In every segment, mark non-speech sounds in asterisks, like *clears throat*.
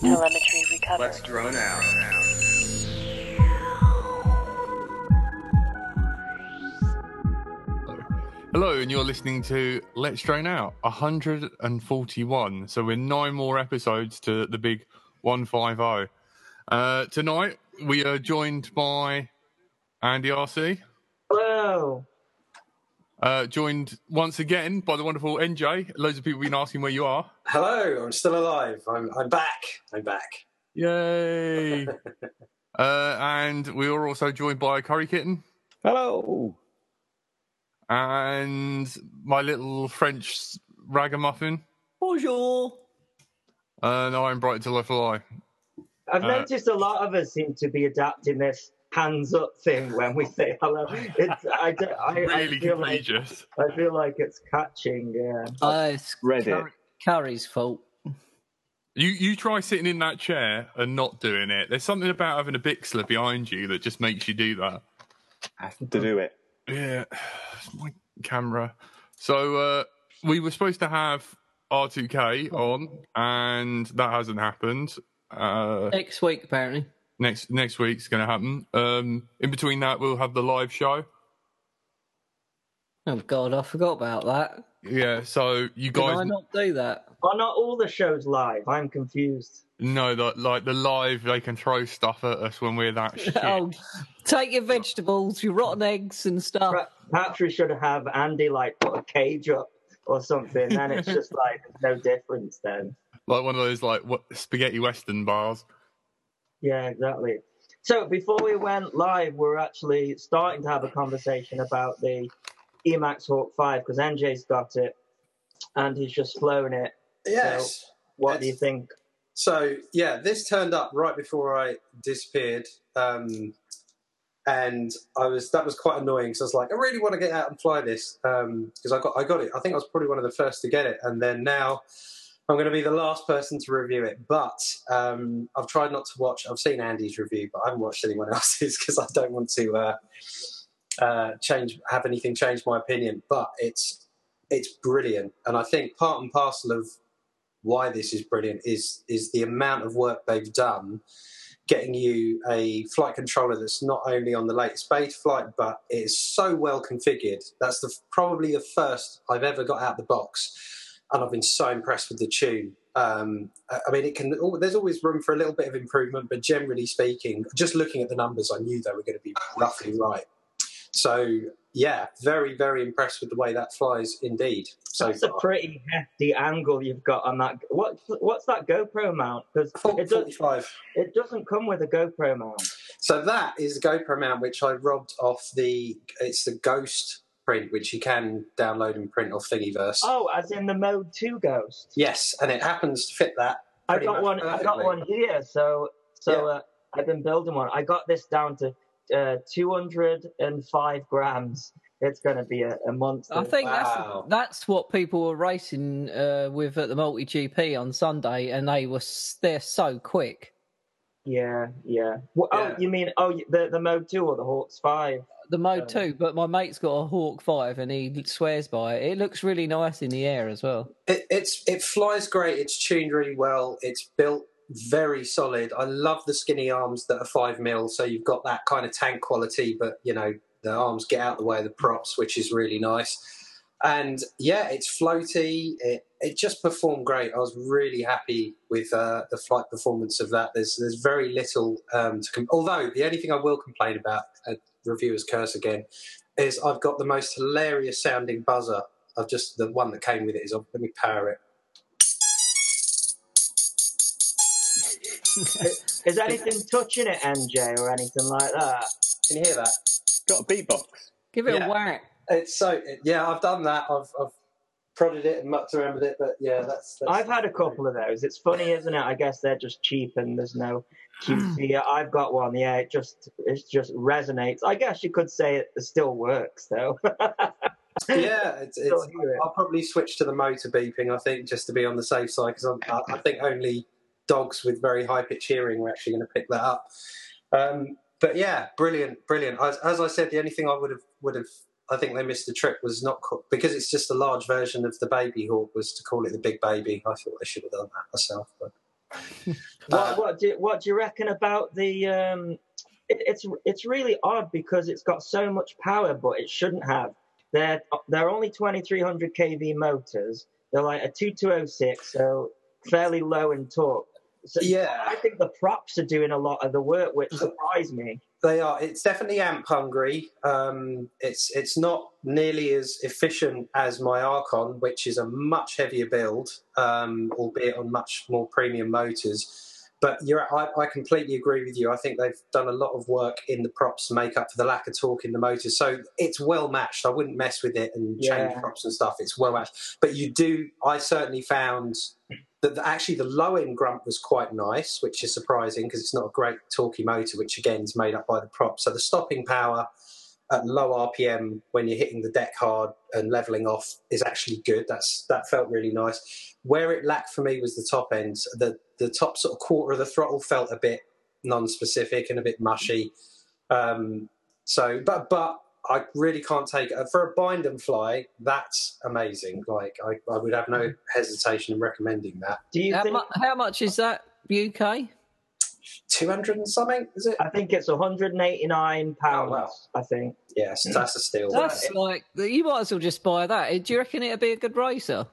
Telemetry recovered. Let's drone out. Hello, and you're listening to Let's Drone Out 141. So we're nine more episodes to the big 150. Uh, tonight we are joined by Andy RC, Hello. Uh, joined once again by the wonderful NJ. Loads of people have been asking where you are. Hello, I'm still alive. I'm I'm back. I'm back. Yay! *laughs* uh, and we are also joined by Curry Kitten Hello. and my little French ragamuffin. Bonjour. And I'm Bright to Fly. I've Uh, noticed a lot of us seem to be adapting this hands up thing when we say hello. It's, I, don't- *laughs* I, I, Really feel like. I feel like it's catching. Yeah. Uh, it's Reddit. Car- Carrie's fault. You you try sitting in that chair and not doing it. There's something about having a Bixler behind you that just makes you do that. Have to do it. Yeah, it's *sighs* my camera. So uh, we were supposed to have R2K on, and that hasn't happened. Uh, Next week, apparently. Next next week's going to happen. Um, in between that, we'll have the live show. Oh God, I forgot about that. Yeah, so you Did I not do that? Are not all the shows live? I'm confused. No, that like the live, they can throw stuff at us when we're that *laughs* shit. Oh, take your vegetables, your rotten eggs and stuff. Perhaps- Perhaps we should have Andy like put a cage up or something. Then it's *laughs* just like there's no difference then. Like one of those like what, spaghetti western bars. Yeah, exactly. So before we went live, we are actually starting to have a conversation about the Emax Hawk 5 because NJ's got it and he's just flown it. Yes. What do you think? So yeah, this turned up right before I disappeared, um, and I was that was quite annoying because I was like, I really want to get out and fly this because I got I got it. I think I was probably one of the first to get it, and then now. I'm going to be the last person to review it, but um, I've tried not to watch. I've seen Andy's review, but I haven't watched anyone *laughs* else's because I don't want to uh, uh, change, have anything change my opinion. But it's it's brilliant, and I think part and parcel of why this is brilliant is is the amount of work they've done getting you a flight controller that's not only on the latest Betaflight but it is so well configured that's the probably the first i've ever got out the box and i've been so impressed with the tune um, I mean, it can. There's always room for a little bit of improvement, but generally speaking, just looking at the numbers, I knew they were going to be roughly right. So, yeah, very, very impressed with the way that flies, indeed. So That's a pretty hefty angle you've got on that. What what's that GoPro mount? Because it does 45. it doesn't come with a GoPro mount. So that is the GoPro mount, which I robbed off the. It's the Ghost print, which you can download and print off Thingiverse. Oh, as in the Mode Two Ghost. Yes, and it happens to fit that. I pretty got much one. I got one here. So so Yeah. uh, I've been building one. I got this down to uh, 205 grams. It's going to be a, a monster. I think Wow. that's that's what people were racing uh, with at the Multi GP on Sunday, and they were they're so quick. Yeah, yeah. Well, Oh, you mean oh the the Mode Two or the Hawks Five? The Mode Two, but my mate's got a Hawk Five, and he swears by it. It looks really nice in the air as well. It, it's it flies great. It's tuned really well. It's built very solid. I love the skinny arms that are five mil, so you've got that kind of tank quality, but you know the arms get out the way of the props, which is really nice. And yeah, it's floaty. It it just performed great. I was really happy with uh, the flight performance of that. There's there's very little um, to com- although the only thing I will complain about, uh, reviewers curse again, is I've got the most hilarious sounding buzzer. I've just the one that came with it is oh, let me power it. *laughs* Is anything touching it, NJ, or anything like that? Can you hear that? Got a beatbox. Give it Yeah. a whack. It's so yeah. I've done that. I've, I've prodded it and mucked around with it, but yeah, that's. that's I've had a couple of those. It's funny, isn't it? I guess they're just cheap and there's no QC. I've got one. Yeah, it just it just resonates. I guess you could say it still works though. *laughs* yeah, it's, *laughs* it's. I'll probably switch to the motor beeping. I think just to be on the safe side because I, I think only dogs with very high pitch hearing are actually going to pick that up. Um, but yeah, brilliant, brilliant. As, as I said, the only thing I would have would have I think they missed the trick was not ca- because it's just a large version of the baby hawk was to call it the big baby. I thought they should have done that myself, but What, what do you, what do you reckon about the? Um, it, it's it's really odd because it's got so much power, but it shouldn't have. They're they're only 2300 kV motors. They're like a 2206, so fairly low in torque. So Yeah. I think the props are doing a lot of the work, which surprised me. They are. It's definitely amp hungry. Um, it's it's not nearly as efficient as my Archon, which is a much heavier build, um, albeit on much more premium motors. But you're, I, I completely agree with you. I think they've done a lot of work in the props to make up for the lack of torque in the motors. So it's well matched. I wouldn't mess with it and change Yeah. props and stuff. It's well matched. But you do. I certainly found that actually the low end grunt was quite nice, which is surprising because it's not a great torquey motor, which again is made up by the prop. So the stopping power at low RPM when you're hitting the deck hard and leveling off is actually good. That's that felt really nice. Where it lacked for me was the top end. The the top sort of quarter of the throttle felt a bit non-specific and a bit mushy. Um, so, but but I really can't take it for a bind and fly. That's amazing. Like I, I would have no mm-hmm. hesitation in recommending that. Do you How, think? mu- how much is that UK? Two hundred and something, is it? I think it's 189 pounds. Oh, wow. I think. Yes, that's a steal. That's like you might as well just buy that. Do you reckon it'd be a good racer?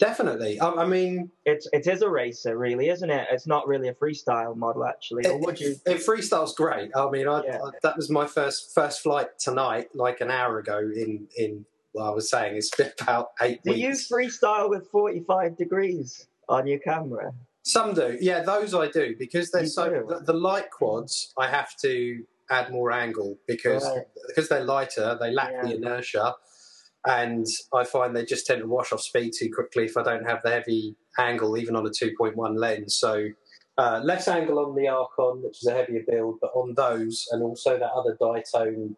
Definitely. I, I mean, It's it is a racer, really, isn't it? It's not really a freestyle model, actually. Or it, would you? it freestyle's great. I mean, I, Yeah. I, that was my first first flight tonight, like an hour ago. In in well, I was saying it's been about eight Do you weeks. freestyle with 45 degrees on your camera? Some do, yeah. Those I do because they're You so the, the light quads. I have to add more angle because Right. because they're lighter. They lack the inertia, and I find they just tend to wash off speed too quickly if I don't have the heavy angle, even on a two point one lens. So. Uh, less angle on the Archon, which is a heavier build, but on those and also that other Ditone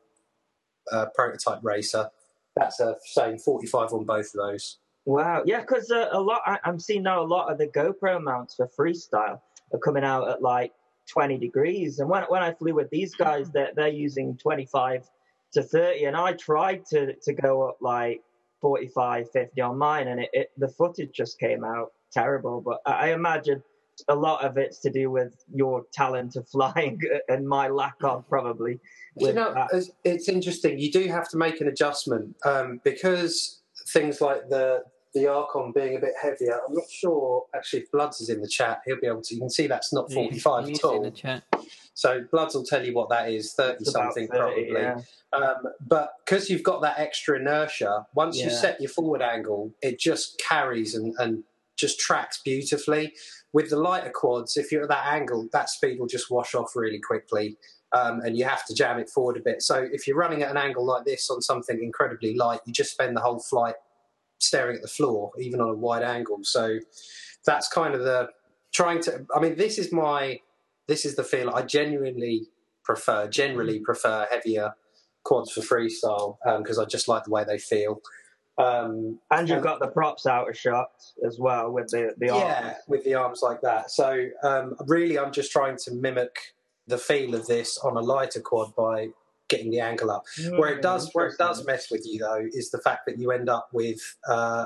uh, prototype racer, that's a same 45 on both of those. Wow, yeah, because uh, a lot I, I'm seeing now a lot of the GoPro mounts for freestyle are coming out at like 20 degrees, and when when I flew with these guys, they're they're using 25 to 30, and I tried to to go up like 45, 50 on mine, and it, it the footage just came out terrible. But I, imagine a lot of it's to do with your talent of *laughs* flying and my lack of probably. You know, that. it's interesting. You do have to make an adjustment um, because things like the the Archon being a bit heavier. I'm not sure actually if Bloods is in the chat. He'll be able to. You can see that's not 45 He's at all. in the chat. So Bloods will tell you what that is. 30 It's something 30, probably. yeah. Um, but because you've got that extra inertia, once you set your forward angle, it just carries and, and just tracks beautifully. With the lighter quads, if you're at that angle, that speed will just wash off really quickly. Um, and you have to jam it forward a bit. So if you're running at an angle like this on something incredibly light, you just spend the whole flight staring at the floor, even on a wide angle. So that's kind of the trying to. I mean, this is my this is the feel I genuinely prefer. Generally prefer heavier quads for freestyle because I just like the way they feel. Um, And you've Um, got the props out of shot as well with the the arms. yeah, with the arms like that. So um, really, I'm just trying to mimic the feel of this on a lighter quad by getting the angle up. Where it does, where it does mess with you though, is the fact that you end up with uh,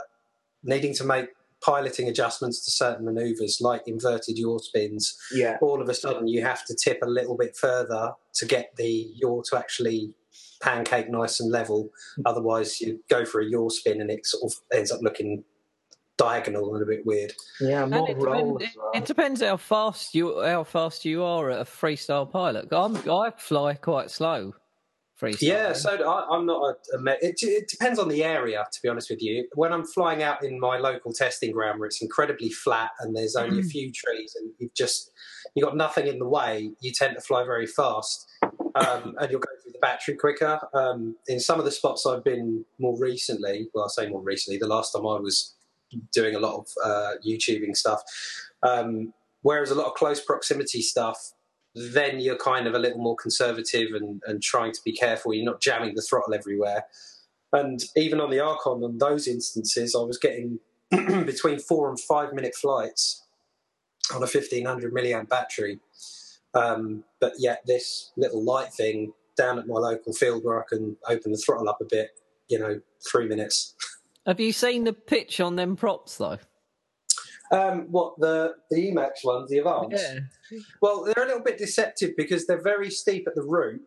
needing to make piloting adjustments to certain manoeuvres, like inverted yaw spins. Yeah. All of a sudden, you have to tip a little bit further to get the yaw to actually pancake nice and level. Otherwise, you go for a yaw spin and it sort of ends up looking diagonal and a bit weird. Yeah, more it, rolls. depend, it, well. it depends how fast you how fast you are at a freestyle pilot. I'm, I fly quite slow freestyle. Yeah, so I, I'm not a, a it, it depends on the area, to be honest with you. When I'm flying out in my local testing ground where it's incredibly flat and there's only a few trees and you've just you've got nothing in the way, you tend to fly very fast um, *laughs* and you'll go through the battery quicker. Um, in some of the spots I've been more recently, well, I say more recently, the last time I was doing a lot of uh, YouTubing stuff, um, whereas a lot of close proximity stuff then you're kind of a little more conservative and, and trying to be careful. You're not jamming the throttle everywhere. And even on the Archon, on those instances, I was getting *clears throat* between four and five minute flights on a 1500 milliamp battery. Um, but yet, this little light thing down at my local field where I can open the throttle up a bit, you know, three minutes. Have you seen the pitch on them props though? Um, what the the Emax ones, the Advance? Yeah. Well, they're a little bit deceptive because they're very steep at the root.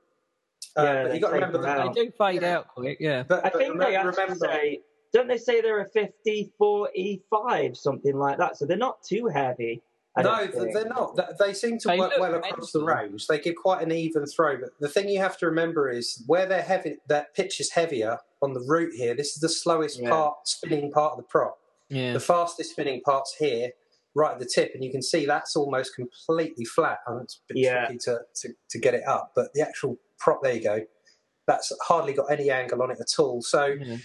Uh, Yeah, but you got to remember that. They do fade Yeah. out quick, yeah. But, I but think they remember, actually remember say, don't they say they're a 54 E5, something like that? So they're not too heavy. I no, think. they're not. They seem to They work well across the range. They give quite an even throw. But the thing you have to remember is where they're heavy, that pitch is heavier on the root here. This is the slowest Yeah. part, spinning part of the prop. Yeah. The fastest spinning part's here, right at the tip, and you can see that's almost completely flat. And it's a bit Yeah. tricky to, to, to get it up. But the actual prop, there you go. That's hardly got any angle on it at all. So, Yeah.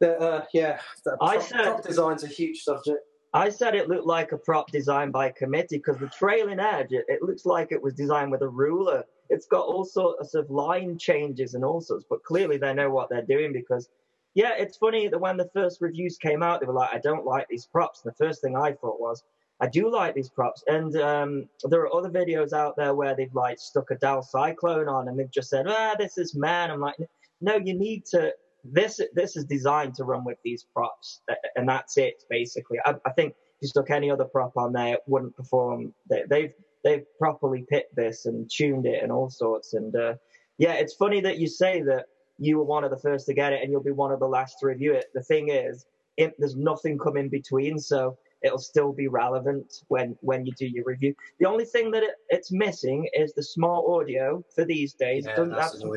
the, uh, yeah, the I prop, said- prop design's a huge subject. I said it looked like a prop designed by committee because the trailing edge, it, it looks like it was designed with a ruler. It's got all sorts of line changes and all sorts, but clearly they know what they're doing because, yeah, it's funny that when the first reviews came out, they were like, I don't like these props. And the first thing I thought was, I do like these props. And um, there are other videos out there where they've like stuck a Dal Cyclone on and they've just said, ah, this is man. I'm like, no, you need to. This this is designed to run with these props, and that's it basically. I, I think if you stuck any other prop on there, it wouldn't perform. They, they've they've properly picked this and tuned it and all sorts. And uh, yeah, it's funny that you say that you were one of the first to get it and you'll be one of the last to review it. The thing is, it, there's nothing come in between, so it'll still be relevant when when you do your review. The only thing that it, it's missing is the smart audio for these days. It Yeah, doesn't that's have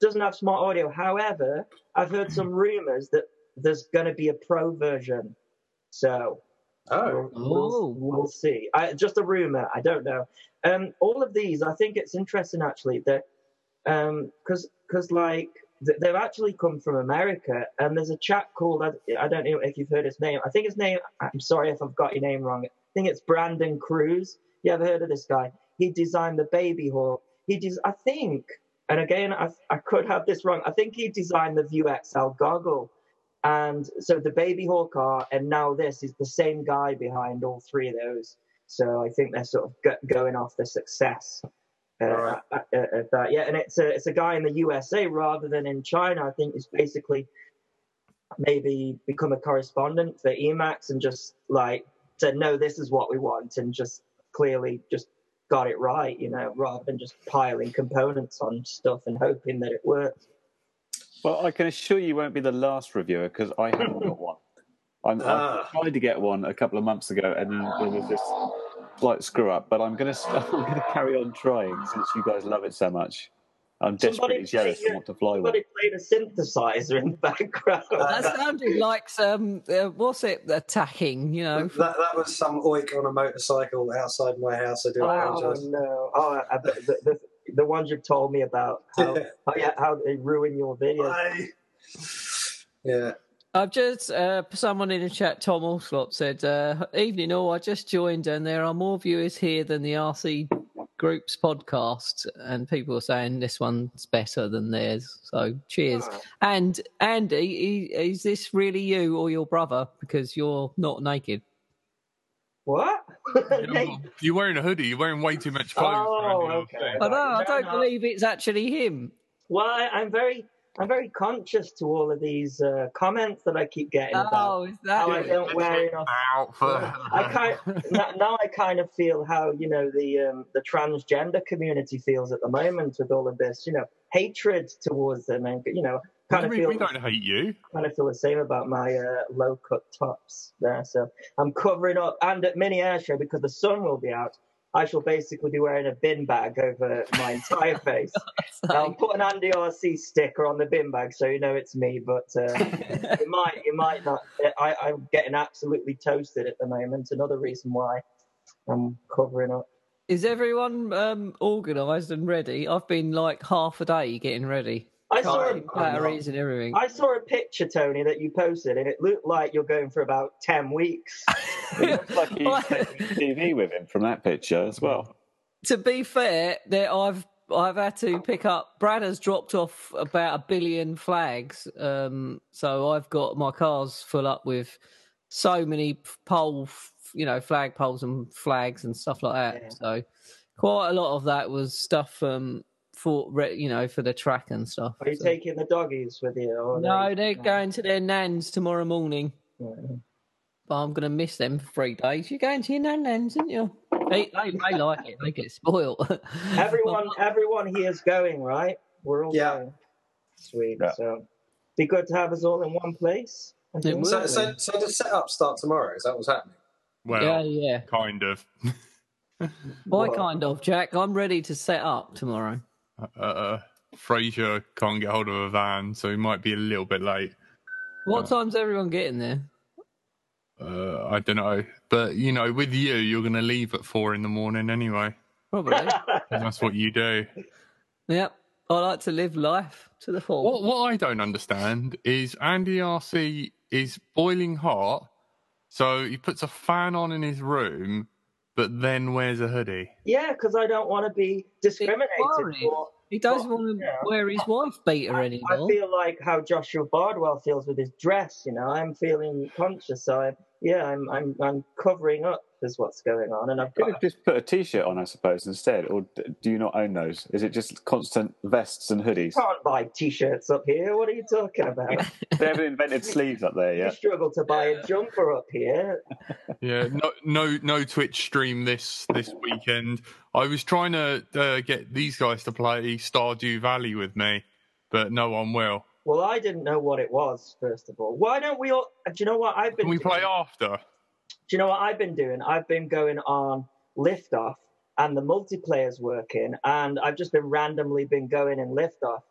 doesn't have smart audio. However, I've heard some *clears throat* rumors that there's going to be a pro version. So Oh, we'll, we'll, we'll see. I, just a rumor. I don't know. Um, all of these, I think it's interesting actually that because because like th- they've actually come from America, and there's a chap called I, don't know if you've heard his name. I think his name. I'm sorry if I've got your name wrong. I think it's Brandon Cruz. You ever heard of this guy? He designed the Baby Hawk. He des- I think, and again, I, I could have this wrong. I think he designed the View XL goggle. And so the Baby Hawk are, and now this is the same guy behind all three of those. So I think they're sort of go- going off the success uh, Right. uh, uh, of that. Yeah, and it's a it's a guy in the USA rather than in China. I think he's basically maybe become a correspondent for Emax and just like said, no, this is what we want, and just clearly just got it right, you know, rather than just piling components on stuff and hoping that it works. Well, I can assure you, you won't be the last reviewer because I haven't got one. I'm, Ah. I tried to get one a couple of months ago, and then there was this slight screw up. But I'm going *laughs* to I'm going to carry on trying since you guys love it so much. I'm Somebody desperately jealous play- and want to fly one. Somebody played a synthesizer in the background. That sounded like some, uh, what's it, attacking, you know? that, that was some oik on a motorcycle outside my house. I do Oh no! Oh, I, bet the, the, the ones you've told me about how Yeah. how, yeah, how they ruin your videos. I- yeah. I've just, uh, someone in the chat, Tom Allslop, said, uh, Evening all, I just joined and there are more viewers here than the RC Group's podcast. And people are saying this one's better than theirs. So cheers. Oh. And Andy, i- is this really you or your brother? Because you're not naked. What? Hey, *laughs* You're wearing a hoodie. You're wearing way too much clothes. Oh, okay. I know, I don't no. believe it's actually him. well, I, I'm very I'm very conscious to all of these uh, comments that I keep getting about Oh, is that how I don't wear enough. Out. I kind now, now I kind of feel how you know the um, the transgender community feels at the moment with all of this, you know, hatred towards them, and you know, kind of you mean feel we don't hate you? kind of feel the same about my uh, low cut tops there. So I'm covering up, and at mini air show because the sun will be out. I shall basically be wearing a bin bag over my entire *laughs* face. I'll put an Andy RC sticker on the bin bag so you know it's me, but uh, *laughs* it might, it might not. I, I'm getting absolutely toasted at the moment. Another reason why I'm covering up. Is everyone um, organised and ready? I've been like half a day getting ready. I saw, a, batteries and everything. I saw a picture, Tony, that you posted, and it looked like you're going for about ten weeks. *laughs* It looks like he's taking TV with him from that picture as well. to be fair, there I've I've had to pick up. Brad has dropped off about a billion flags, um, so I've got my cars full up with so many pole, you know, flag poles and flags and stuff like that. Yeah. So quite a lot of that was stuff um, for you know for the track and stuff. Are you So- taking the doggies with you? Or no, they- they're oh. going to their nans tomorrow morning. Yeah. but I'm going to miss them for three days. You're going to your nan nans, aren't you? They, they, they like it. They get spoiled. *laughs* Everyone, everyone here's going, right? We're all Yeah. going. Sweet. Yeah. So, be good to have us all in one place. I It think. would. So, so, so the setup start tomorrow. Is that what's happening? Well, yeah, yeah. kind of. *laughs* Why kind of, Jack? I'm ready to set up tomorrow. Uh, Fraser can't get hold of a van, so he might be a little bit late. What time's everyone getting there? Uh, I don't know, but you know, with you, you're going to leave at four in the morning anyway. Probably. *laughs* That's what you do. yep. I like to live life to the full. What what I don't understand is Andy RC is boiling hot, so he puts a fan on in his room, but then wears a hoodie. yeah, because I don't want to be discriminated for. He doesn't want to Yeah. wear his wife beater I anymore. I feel like how Joshua Bardwell feels with his dress. You know, I'm feeling conscious. So, I, yeah, I'm, I'm, I'm covering up is what's going on, and I've Could got have just put a t-shirt on, I suppose, instead, or do you not own those? Is it just constant vests and hoodies? can't buy t-shirts up here. What are you talking about? *laughs* They haven't invented *laughs* sleeves up there You struggle to buy a *laughs* jumper up here. Yeah, no, no, no Twitch stream this this weekend. I was trying to uh, get these guys to play Stardew Valley with me, but no one will. Well, I didn't know what it was. First of all, why don't we all? Do you know what I've been? Can we doing? play after? Do you know what I've been doing? I've been going on Liftoff, and the multiplayer's working, and I've just been randomly been going in Liftoff,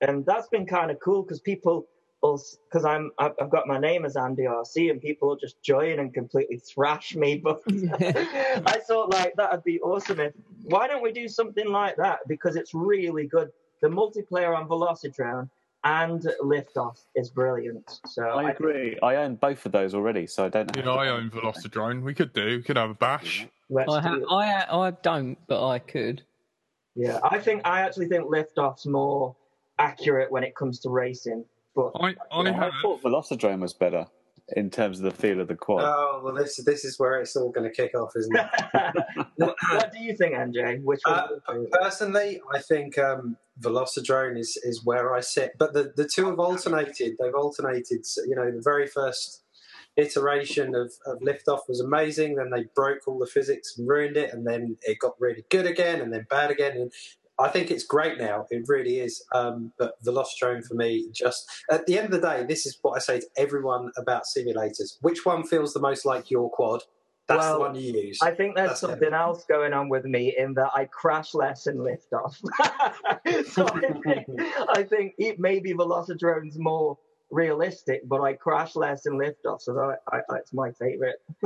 and that's been kind of cool because people, because I'm I've got my name as Andy RC, and people will just join and completely thrash me. *laughs* But *laughs* I thought like that'd be awesome. If why don't we do something like that? Because it's really good. The multiplayer on Velocidrone and Liftoff is brilliant. So I think- agree. I own both of those already, so I don't. You have know, I own Velocidrone. We could do. We could have a bash. let's I, do ha- it. I, ha- I don't, but I could. Yeah, I think I actually think liftoff's more accurate when it comes to racing. But I, I I have. thought Velocidrone was better in terms of the feel of the quad. Oh well, this this is where it's all going to kick off, isn't it? what, *laughs* what do you think, NJ? Which one? Uh, personally, I think um, Velocidrone is, is where I sit. But the, the two have alternated. They've alternated. So, You know, the very first iteration of, of Liftoff was amazing. Then they broke all the physics and ruined it. And then it got really good again and then bad again. And I think it's great now. It really is. Um, but Velocidrone for me, just at the end of the day, this is what I say to everyone about simulators. Which one feels the most like your quad? That's Well, the one you use. I think there's That's something else going on with me in that I crash less in liftoff. *laughs* so I think, I think it maybe Velocidrone's more realistic, but I crash less in liftoff, so that I, I, it's my favorite. *laughs*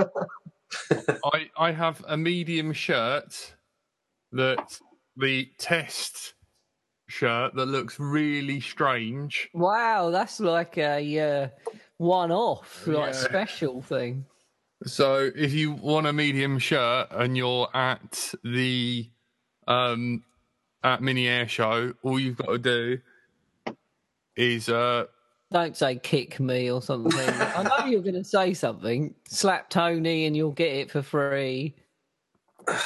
I, I have a medium shirt that the test shirt that looks really strange. Wow, that's like a uh, one-off, like Yeah. special thing. So if you want a medium shirt and you're at the um at mini air show, all you've got to do is uh Don't say kick me or something. *laughs* I know you're going to say something. Slap Tony and you'll get it for free.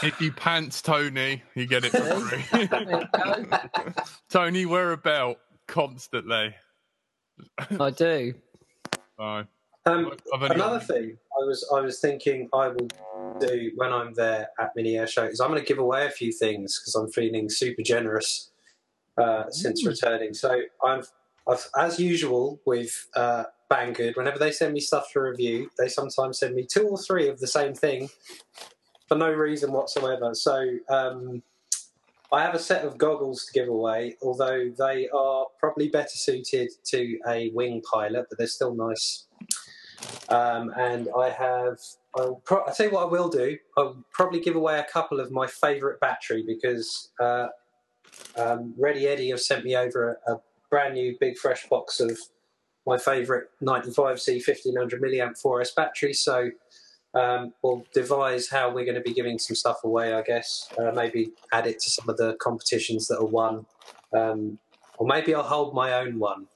if you pants Tony, you get it for free. *laughs* There you go. *laughs* Tony, wear a belt constantly. I do. So, Um, I've another thing I was I was thinking I will do when I'm there at Mini Air Show is I'm going to give away a few things because I'm feeling super generous uh, since returning. So I'm I've, as usual with uh, Banggood. Whenever they send me stuff to review, they sometimes send me two or three of the same thing for no reason whatsoever. So. Um, I have a set of goggles to give away, although they are probably better suited to a wing pilot, but they're still nice um, and I have. I'll, pro- I'll tell you what I will do. I'll probably give away a couple of my favourite battery because uh, um, Ready Eddie have sent me over a, a brand new big fresh box of my favourite 95C 1500 milliamp 4S battery. So um, we'll devise how we're going to be giving some stuff away. I guess uh, maybe add it to some of the competitions that are won, um, or maybe I'll hold my own one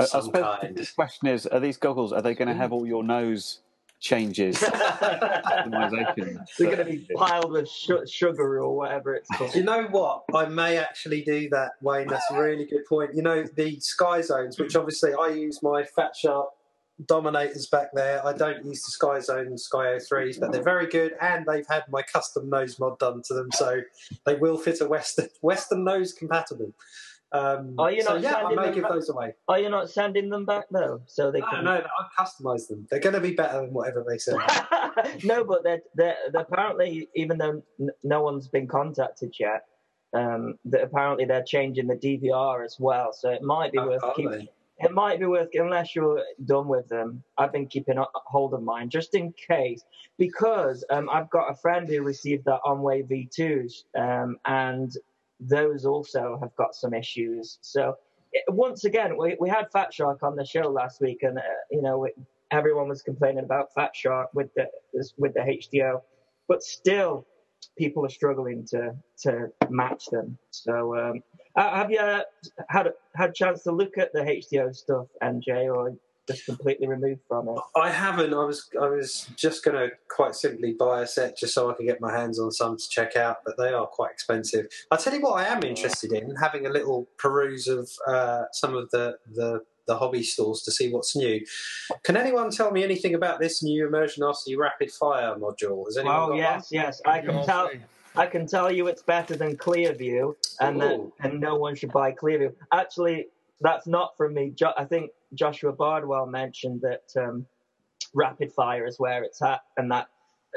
I, I some suppose kind. the question is: Are these goggles? Are they going to have all your nose changes? *laughs* They're going to be piled with sh- sugar or whatever it's called. You know what? I may actually do that, Wayne. That's a really good point. You know, the Sky Zones, which obviously I use my Fat Shark Dominators back there. I don't use the Sky Zone Sky 03s, but they're very good, and they've had my custom nose mod done to them, so they will fit a Western Western nose compatible. Um, Are you so not yeah, I sending may them give back? those away. Are you not sending them back though, so they No, can? no, I've customised them. They're going to be better than whatever they send. *laughs* no, but they're, they're, they're apparently, even though n- no one's been contacted yet, um, that apparently they're changing the DVR as well. So it might be worth keeping. they? It might be worth, unless you're done with them. I've been keeping a hold of mine just in case, because um, I've got a friend who received the Aomway V2s, um, and those also have got some issues. So once again, we, we had Fat Shark on the show last week, and uh, you know everyone was complaining about Fat Shark with the with the HDO, but still people are struggling to to match them. So um, uh, have you uh, had had a chance to look at the HDO stuff, NJ, or just completely removed from it? I haven't. I was I was just going to quite simply buy a set just so I could get my hands on some to check out, but they are quite expensive. I'll tell you what I am interested in having a little peruse of uh, some of the, the the hobby stores to see what's new. Can anyone tell me anything about this new Immersion RC Rapid Fire module? Has anyone Oh got yes, yes, I can tell. I can tell you it's better than Clearview, and that and no one should buy Clearview. Actually, that's not from me. Jo- I think Joshua Bardwell mentioned that um, Rapid Fire is where it's at, and that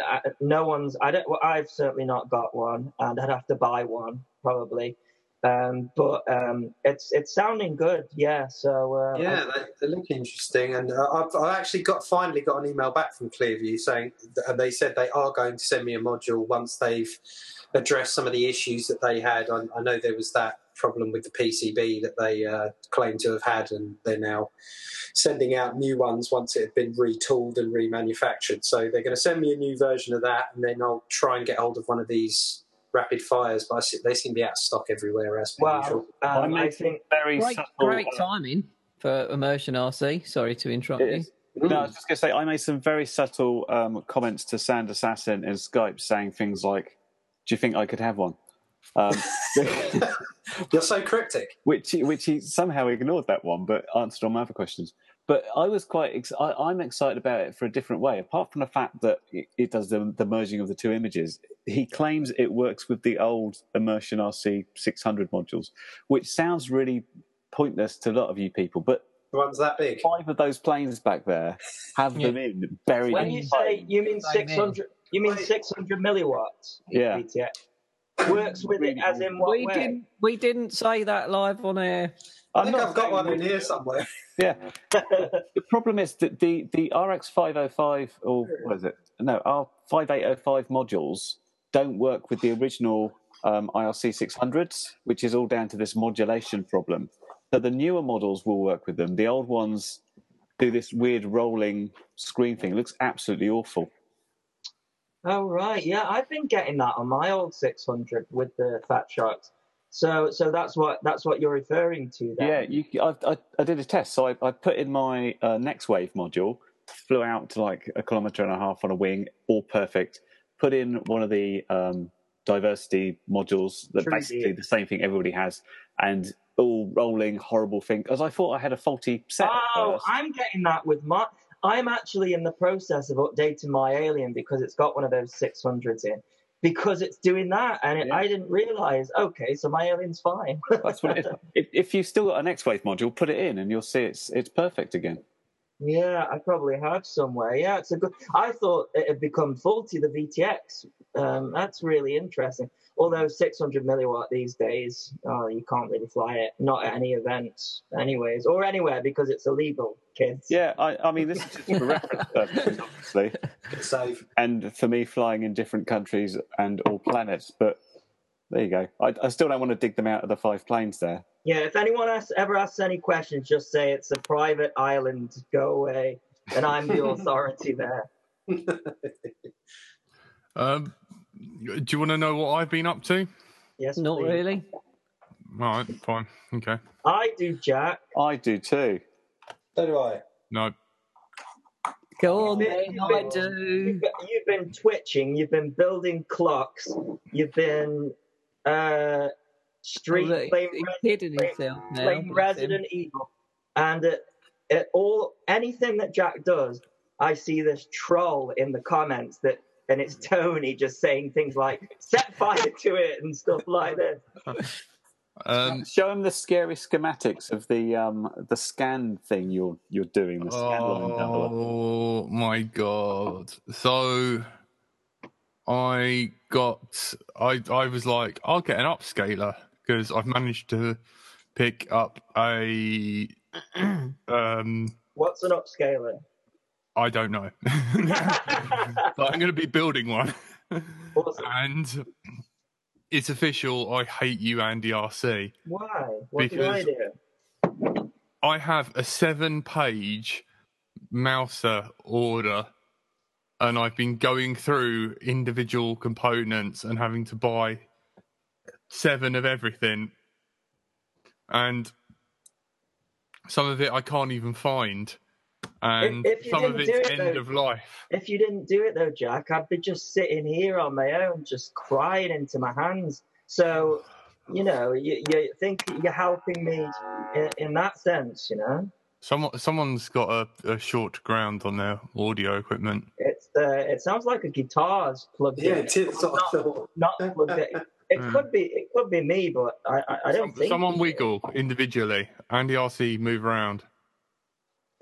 uh, no one's. I don't. Well, I've certainly not got one, and I'd have to buy one probably. Um, but um, it's it's sounding good, yeah. So uh, Yeah, they, they look interesting, and uh, I've, I actually got finally got an email back from Clearview saying, and they said they are going to send me a module once they've addressed some of the issues that they had. I, I know there was that problem with the PCB that they uh, claim to have had, and they're now sending out new ones once it had been retooled and remanufactured. So they're going to send me a new version of that, and then I'll try and get hold of one of these rapid fires. But I see, they seem to be out of stock everywhere as per usual. well, um, I made some think very Great, subtle, great uh, timing for immersion RC. Sorry to interrupt you. is. No, I was just going to say, I made some very subtle um, comments to Sand Assassin in Skype saying things like, Do you think I could have one? Um, *laughs* You're so cryptic. which, he, which he somehow ignored that one, but answered all my other questions. But I was quite, ex- I, I'm excited about it for a different way. Apart from the fact that it, it does the, the merging of the two images, he claims it works with the old Immersion RC 600 modules, which sounds really pointless to a lot of you people. But The one's that big. five of those planes back there have them in buried. when in you foam. say you mean Same six hundred, you mean six hundred milliwatts? Yeah. BTX. Works with it as in what We way? didn't. We didn't say that live on air. I think I've got one in here somewhere. *laughs* Yeah. the problem is that the, the RX 505 or what is it? No, our 5805 modules don't work with the original um, IRC 600s, which is all down to this modulation problem. So the newer models will work with them. The old ones do this weird rolling screen thing. It looks absolutely awful. Oh right, yeah, I've been getting that on my old 600 with the Fat Sharks. So, so that's what that's what you're referring to. Then. Yeah, you, I, I, I did a test. So I, I put in my uh, NexWave module, flew out to like a kilometre and a half on a wing, all perfect. Put in one of the um, diversity modules that True, basically yeah. the same thing everybody has, and all rolling horrible thing. Because I thought I had a faulty set. Oh, first. I'm getting that with my. I'm actually in the process of updating my Alien because it's got one of those 600s in. Because it's doing that, and it, Yeah. I didn't realize. Okay, so my Alien's fine. That's what. *laughs* If, if you've still got an NexWave module, put it in, and you'll see it's it's perfect again. Yeah, I probably have somewhere. Yeah, it's a good. I thought it had become faulty the VTX. Um, that's really interesting. Although 600 milliwatt these days, oh, you can't really fly it. Not at any events, anyways, or anywhere because it's illegal, kids. Yeah, I, I mean this is just for reference *laughs* purposes, obviously. Good save. and for me flying in different countries and all planets. But there you go. I, I still don't want to dig them out of the five planes there. Yeah. If anyone asks, ever asks any questions, just say it's a private island. Go away, and I'm the *laughs* authority there. *laughs* Um, do you want to know what I've been up to? Yes, Not please. really. All right, fine. Okay. I do, Jack. I do too. So do I. No. Go on, You've then. been- I You've do. you've been twitching. You've been building clocks. You've been uh, street look, playing, he's Res- kidding playing- himself now. playing bless him. Resident Evil, and uh, it, all anything that Jack does, I see this troll in the comments that, and it's Tony just saying things like "set fire to it" and stuff like this. *laughs* Um, Show him the scary schematics of the um, the scan thing you're you're doing. The scan line oh my god! So I got I I was like, I'll get an upscaler because I've managed to pick up a *clears throat* um What's an upscaler? I don't know, *laughs* but I'm going to be building one, What's, and it's official. I hate you, Andy RC. why? What did I Because- do? I have a seven-page Mouser order, and I've been going through individual components and having to buy seven of everything, and some of it I can't even find, and if you some of didn't it's do it, end though- of life. If you didn't do it though, Jack, I'd be just sitting here on my own, just crying into my hands. So, you know, you, you think you're helping me in, in that sense, you know? Someone, someone's got a, a short ground on their audio equipment. It's uh, it sounds like a guitar's plugged Yeah, in. it is. what I thought. Not plugged in. *laughs* It Hmm. could be it could be me, but I I, I don't Some- think someone wiggle individually. Andy RC move around.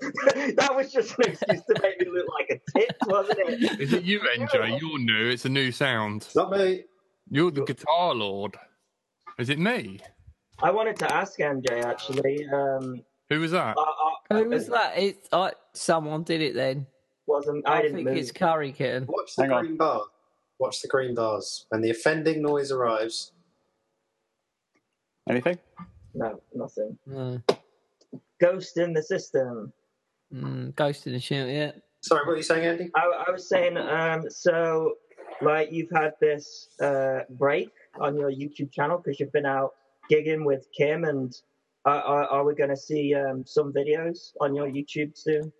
*laughs* that was just an excuse to make me look like a tit, wasn't it? *laughs* Is it you, NJ? You're new. It's a new sound. It's not me. You're the guitar lord. Is it me? I wanted to ask MJ actually. Um, Who was that? I, I, Who was that? It, I, someone did it then. Wasn't I, I, didn't think move. it's Curry Kitten. Watch the Hang on. green bar. Watch the green bars. When the offending noise arrives, Anything? No, nothing. Mm, Ghost in the system. mm, Ghost in the Ship, yeah. Sorry, what are you saying, Andy? I, I was saying, um, so like you've had this uh, break on your YouTube channel because you've been out gigging with Kim, and uh, are, are we going to see um, some videos on your YouTube soon?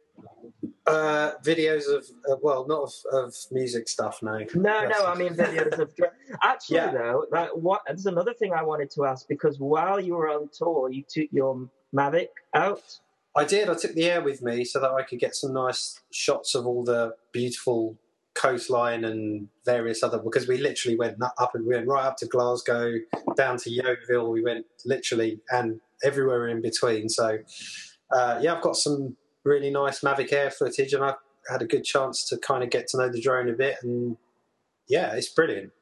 Uh, videos of, uh, well, not of, of music stuff, no. No, Yes. no, I mean videos of. Actually, Yeah. though, that what there's another thing I wanted to ask because while you were on tour, you took your Mavic out. I did. I took the air with me so that I could get some nice shots of all the beautiful coastline and various other. Because we literally went up and we went right up to Glasgow, down to Yeovil. We went literally and everywhere in between. So uh, yeah, I've got some really nice Mavic Air footage, and I had a good chance to kind of get to know the drone a bit. And yeah, it's brilliant.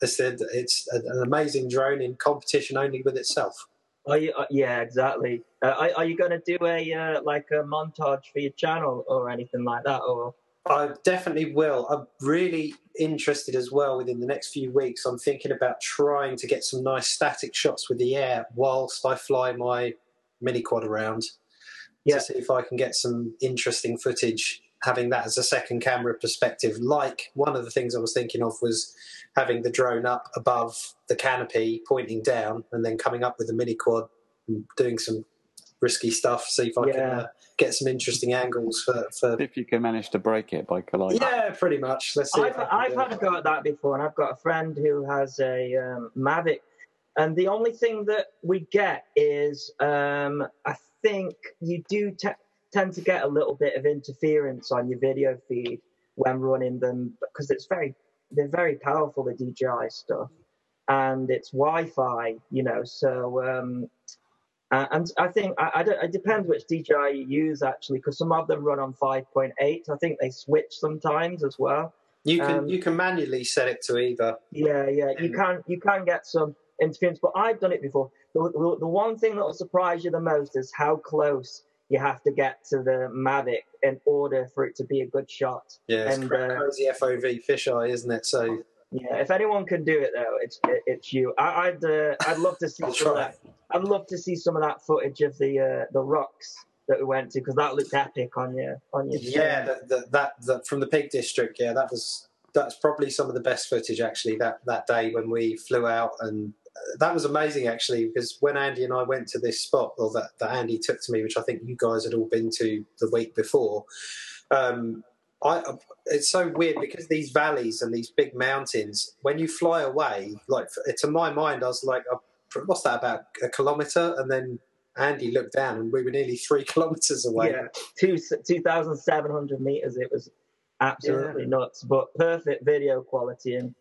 It's, a, it's an amazing drone in competition only with itself. Are you? Uh, yeah, exactly. Uh, are, are you going to do a uh, like a montage for your channel or anything like that? Or I definitely will. I'm really interested as well within the next few weeks. I'm thinking about trying to get some nice static shots with the air whilst I fly my mini quad around Yeah. to see if I can get some interesting footage having that as a second camera perspective. Like one of the things I was thinking of was having the drone up above the canopy pointing down and then coming up with the mini quad and doing some risky stuff, see if I can uh, get some interesting angles for, for If you can manage to break it by colliding. yeah, pretty much. Let's see. I've, I can I've had it. a go at that before, and I've got a friend who has a um, Mavic, and the only thing that we get is um, I think you do te- tend to get a little bit of interference on your video feed when running them because it's very they're very powerful the DJI stuff, and it's Wi-Fi, you know. So um, uh, and I think I, I don't, it depends which DJI you use actually, because some of them run on 5.8. I think they switch sometimes as well. You can um, you can manually set it to either. Yeah, yeah, you can you can get some interference, but I've done it before. The, the, the one thing that will surprise you the most is how close you have to get to the Mavic in order for it to be a good shot. Yeah, it's And, uh, crazy FOV fisheye, isn't it? So Yeah, if anyone can do it though, it's it, it's you. I, I'd uh, I'd love to see some of try. that. I'd love to see some of that footage of the uh, the rocks that we went to because that looked epic on your on your. Yeah, that, that, that, that from the Peak District. Yeah, that was that's probably some of the best footage actually that that day when we flew out, and uh, that was amazing actually because when Andy and I went to this spot, or that that Andy took to me, which I think you guys had all been to the week before. Um, I, it's so weird because these valleys and these big mountains, when you fly away, like to my mind, I was like, uh, what's that about a kilometre, and then Andy looked down and we were nearly *laughs* three kilometres away. Yeah, two two thousand seven hundred meters. It was absolutely nuts, but perfect video quality and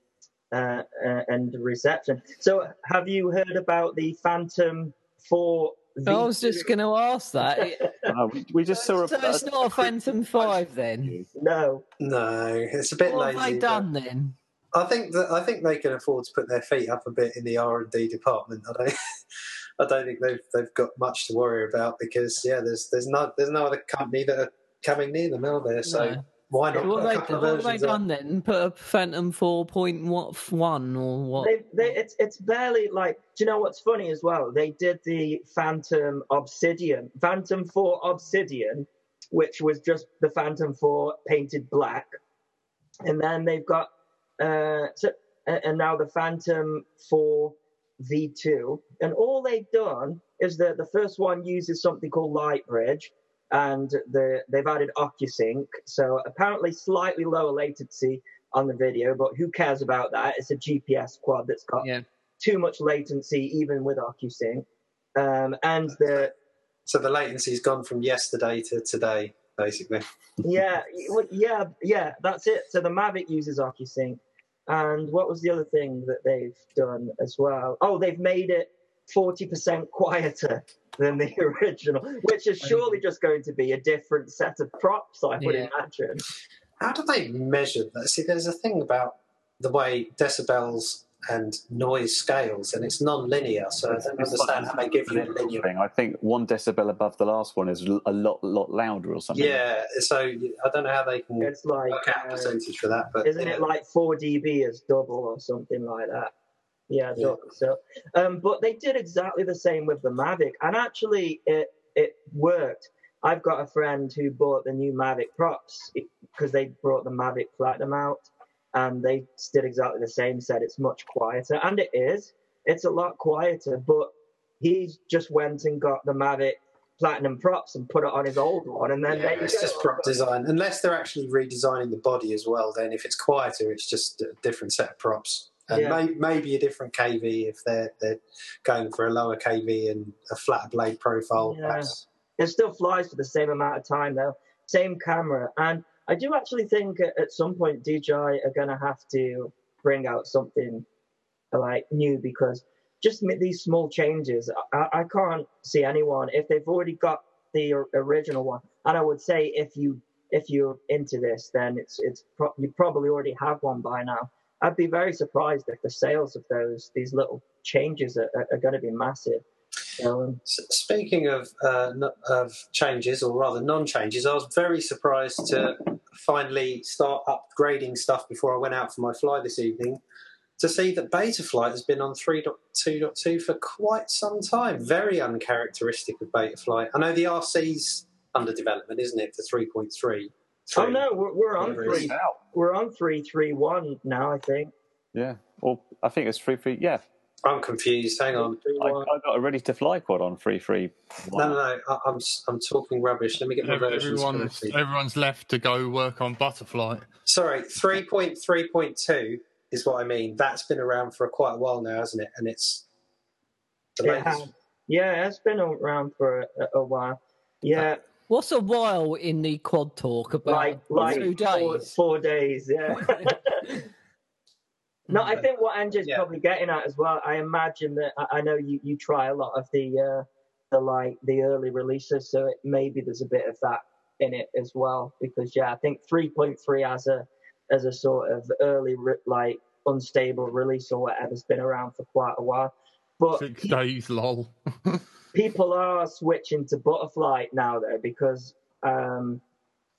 uh, uh, and reception. So, have you heard about the Phantom Four? I was just going to ask that. Uh, *laughs* we, we just saw a. so it's not a Phantom Five then. No, No, it's a bit What lazy. have they but done then? I think that I think they can afford to put their feet up a bit in the R and D department. I don't. *laughs* I don't think they've they've got much to worry about because yeah, there's there's no there's no other company that are coming near them, are there? So No. Why not What put a have they, couple of what have they versions up? done then? Put a Phantom Four Point what one or what? they, they, it's it's barely like. Do you know what's funny as well? They did the Phantom Obsidian, Phantom Four Obsidian, which was just the Phantom Four painted black, and then they've got uh, so and and now the Phantom Four V2, and all they've done is that the first one uses something called Lightbridge, and the, they've added OcuSync, so apparently slightly lower latency on the video, but who cares about that? It's a GPS quad that's got yeah, too much latency even with OcuSync. Um, and the So the latency's gone from yesterday to today, basically. yeah, yeah, yeah, that's it. So the Mavic uses OcuSync. And what was the other thing that they've done as well? Oh, they've made it 40% quieter than the *laughs* original, which is surely just going to be a different set of props, I would Yeah. imagine. How do they measure that? See, there's a thing about the way decibels and noise scales, and it's non-linear. So I don't understand how they give you a linear. thing. I think one decibel above the last one is a lot, lot louder or something. Yeah, so I don't know how they can It's like, work out uh, percentage for that, but isn't yeah. it like 4 dB is double or something like that? Yeah, Yeah. So, um, but they did exactly the same with the Mavic, and actually, it it worked. I've got a friend who bought the new Mavic props because they brought the Mavic Platinum out, and they did exactly the same. Said it's much quieter, and it is. It's a lot quieter, but he just went and got the Mavic Platinum props and put it on his old one, and then Yeah, it's go. just prop design. Unless they're actually redesigning the body as well, then if it's quieter, it's just a different set of props. And Yeah. may, maybe a different KV if they're they're going for a lower KV and a flatter blade profile. Yeah. perhaps. It still flies for the same amount of time though, same camera, and I do actually think at some point DJI are gonna have to bring out something like new because just these small changes, I, I can't see anyone if they've already got the original one, and I would say if you if you're into this, then it's it's pro- you probably already have one by now. I'd be very surprised if the sales of those these little changes are, are, going to be massive. Um, Speaking of uh, of changes, or rather non-changes, I was very surprised to finally start upgrading stuff before I went out for my fly this evening. To see that Betaflight has been on 3.2.2 for quite some time. Very uncharacteristic of Betaflight. I know the RC's under development, isn't it, for 3.3? Oh no, we're, we're on Whatever three. We're on three three one now. I think. Yeah. Well, I think it's free free. Yeah. I'm confused. Hang on. Three, I. I got a ready to fly quad on free free. No, no, no. I, I'm s- I'm talking rubbish. Let me get my versions Everyone's, everyone's left to go work on Butterflight. Sorry, 3.3.2 is what I mean. That's been around for quite a while now, hasn't it? And it's the It has. Yeah, it's been around for a, a while. Yeah, What's a while in the quad talk about? like like two four, days. four days. *laughs* Yeah. *laughs* no, I think what Andrew's Yeah. probably getting at as well. I imagine that I, I know you you try a lot of the uh, the like the early releases, so it, maybe there's a bit of that in it as well. Because yeah, I think 3.3 as a as a sort of early re- like unstable release or whatever's been around for quite a while. But Six days, lol. *laughs* people are switching to butterflight now though because um,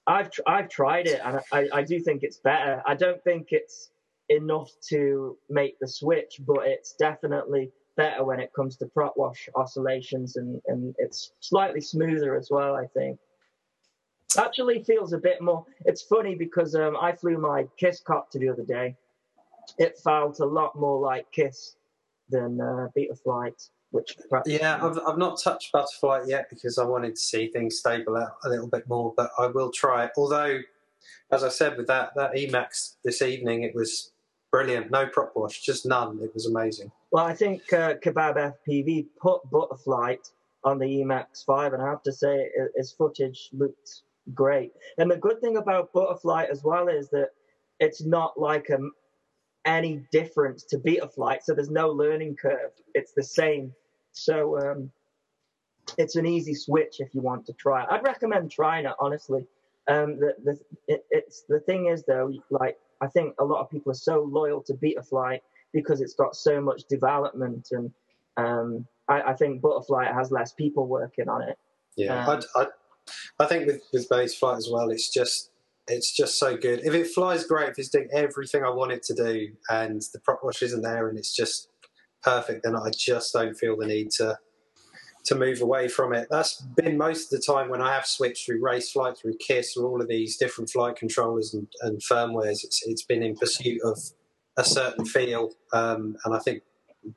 I've tr- I've tried it and I, I do think it's better. I don't think it's enough to make the switch, but it's definitely better when it comes to prop wash oscillations and, and it's slightly smoother as well. I think actually feels a bit more. It's funny because um, I flew my Kiss copter the other day. It felt a lot more like Kiss than uh, Betaflight, which Yeah, I've, I've not touched Butterflight yet because I wanted to see things stable out a little bit more, but I will try it. Although, as I said with that, that Emax this evening, it was brilliant. No prop wash, just none. It was amazing. Well, I think uh, Kebab FPV put Butterflight on the Emax 5, and I have to say his footage looked great. And the good thing about Butterflight as well is that it's not like a, any difference to Betaflight, so there's no learning curve. It's the same. So um, it's an easy switch if you want to try it. I'd recommend trying it, honestly. Um, the, the, it, it's, the thing is, though, like, I think a lot of people are so loyal to Betaflight because it's got so much development and um, I, I, think Butterflight has less people working on it. Yeah, um, I, I, I, think with with Betaflight as well, it's just it's just so good. If it flies great, if it's doing everything I want it to do, and the prop wash isn't there, and it's just perfect, then I just don't feel the need to to move away from it. That's been most of the time when I have switched through Raceflight, through KISS, or all of these different flight controllers and, and firmwares. It's it's been in pursuit of a certain feel, um, and I think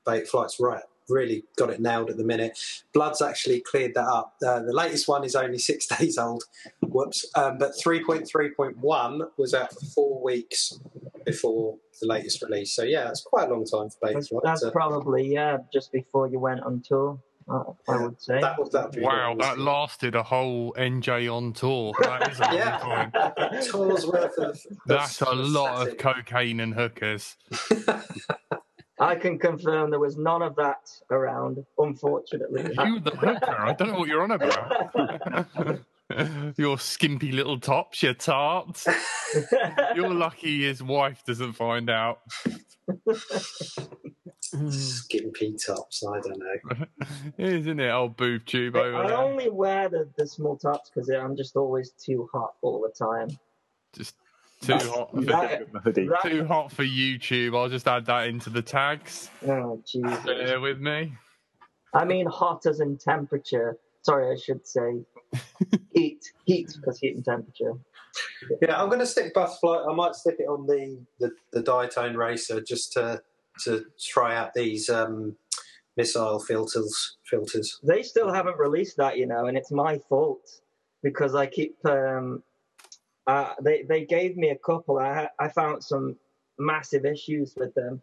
Bait Betaflight's right really got it nailed at the minute. Blood's actually cleared that up. Uh, the latest one is only *laughs* six days old. Whoops. Um, but 3.3.1 was out for four weeks before the latest release. So, yeah, it's quite a long time for beta. That's, that's probably, yeah, just before you went on tour. I would say. That that wow, that lasted a whole NJ on tour. That is a *laughs* yeah. long time. *laughs* Tour's worth of. That's a lot of cocaine and hookers. *laughs* I can confirm there was none of that around, unfortunately. You the hooker? I don't know what you're on about. *laughs* your skimpy little tops, your tarts. *laughs* you're lucky his wife doesn't find out. skimpy tops, I don't know. *laughs* Isn't it old boob tube over I there? only wear the, the small tops because I'm just always too hot all the time. Just too hot. For, that, too hot for YouTube. I'll just add that into the tags. Oh, Jesus. Bear with me. I mean, hot as in temperature. Sorry, I should say heat. Heat because heat and temperature. Yeah, I'm going to stick Butterflight. I might stick it on the the, the Diatone Racer just to to try out these um, missile filters. Filters. They still haven't released that, you know, and it's my fault because I keep um, uh, they they gave me a couple. I I found some massive issues with them,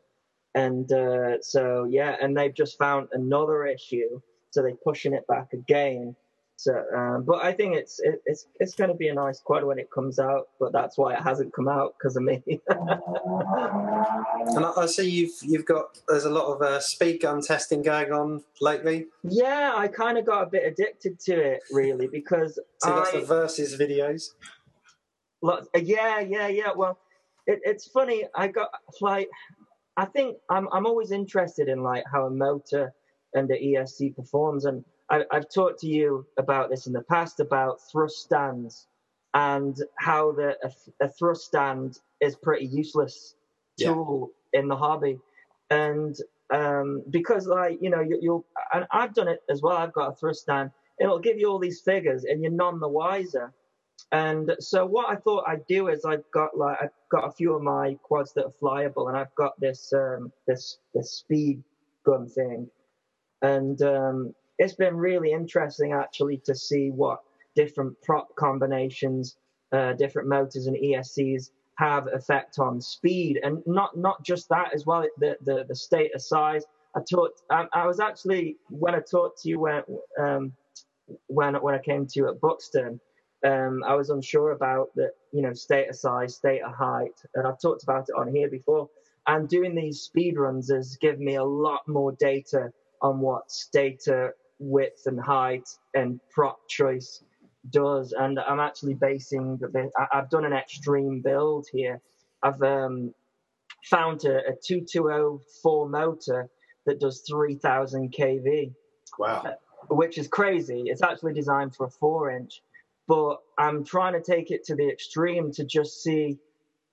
and uh, so yeah, and they've just found another issue, so they're pushing it back again. So, um, but I think it's it, it's it's going to be a nice quad when it comes out. But that's why it hasn't come out because of me. *laughs* and I, I, see you've you've got there's a lot of uh, speed gun testing going on lately. Yeah, I kind of got a bit addicted to it really because *laughs* so lots of versus videos. Lots, uh, yeah, yeah, yeah. Well, it, it's funny. I got like, I think I'm I'm always interested in like how a motor and the ESC performs, and I, have talked to you about this in the past about thrust stands and how the a, a thrust stand is pretty useless tool yeah. in the hobby, and um, because like you know you, you'll and I've done it as well. I've got a thrust stand. And it'll give you all these figures, and you're none the wiser. And so what I thought I'd do is I've got like I've got a few of my quads that are flyable, and I've got this um, this this speed gun thing, and um, it's been really interesting actually to see what different prop combinations, uh, different motors and ESCs have effect on speed, and not not just that as well. The the, the stator size. I talked. I, I was actually when I talked to you when um, when when I came to you at Buxton um, I was unsure about the, you know, stator size, stator height, and I've talked about it on here before. And doing these speed runs has given me a lot more data on what stator width and height and prop choice does. And I'm actually basing the, I've done an extreme build here. I've um, found a, a 2204 motor that does 3000 kV. Wow. Which is crazy. It's actually designed for a four inch but I'm trying to take it to the extreme to just see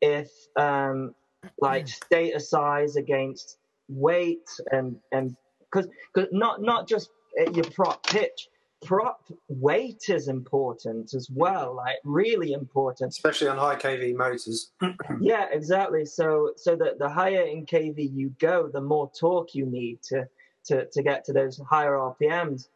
if um, like stator size against weight and and because because not not just your prop pitch prop weight is important as well like really important especially on high kv motors *clears throat* yeah exactly so so that the higher in kv you go the more torque you need to to to get to those higher rpms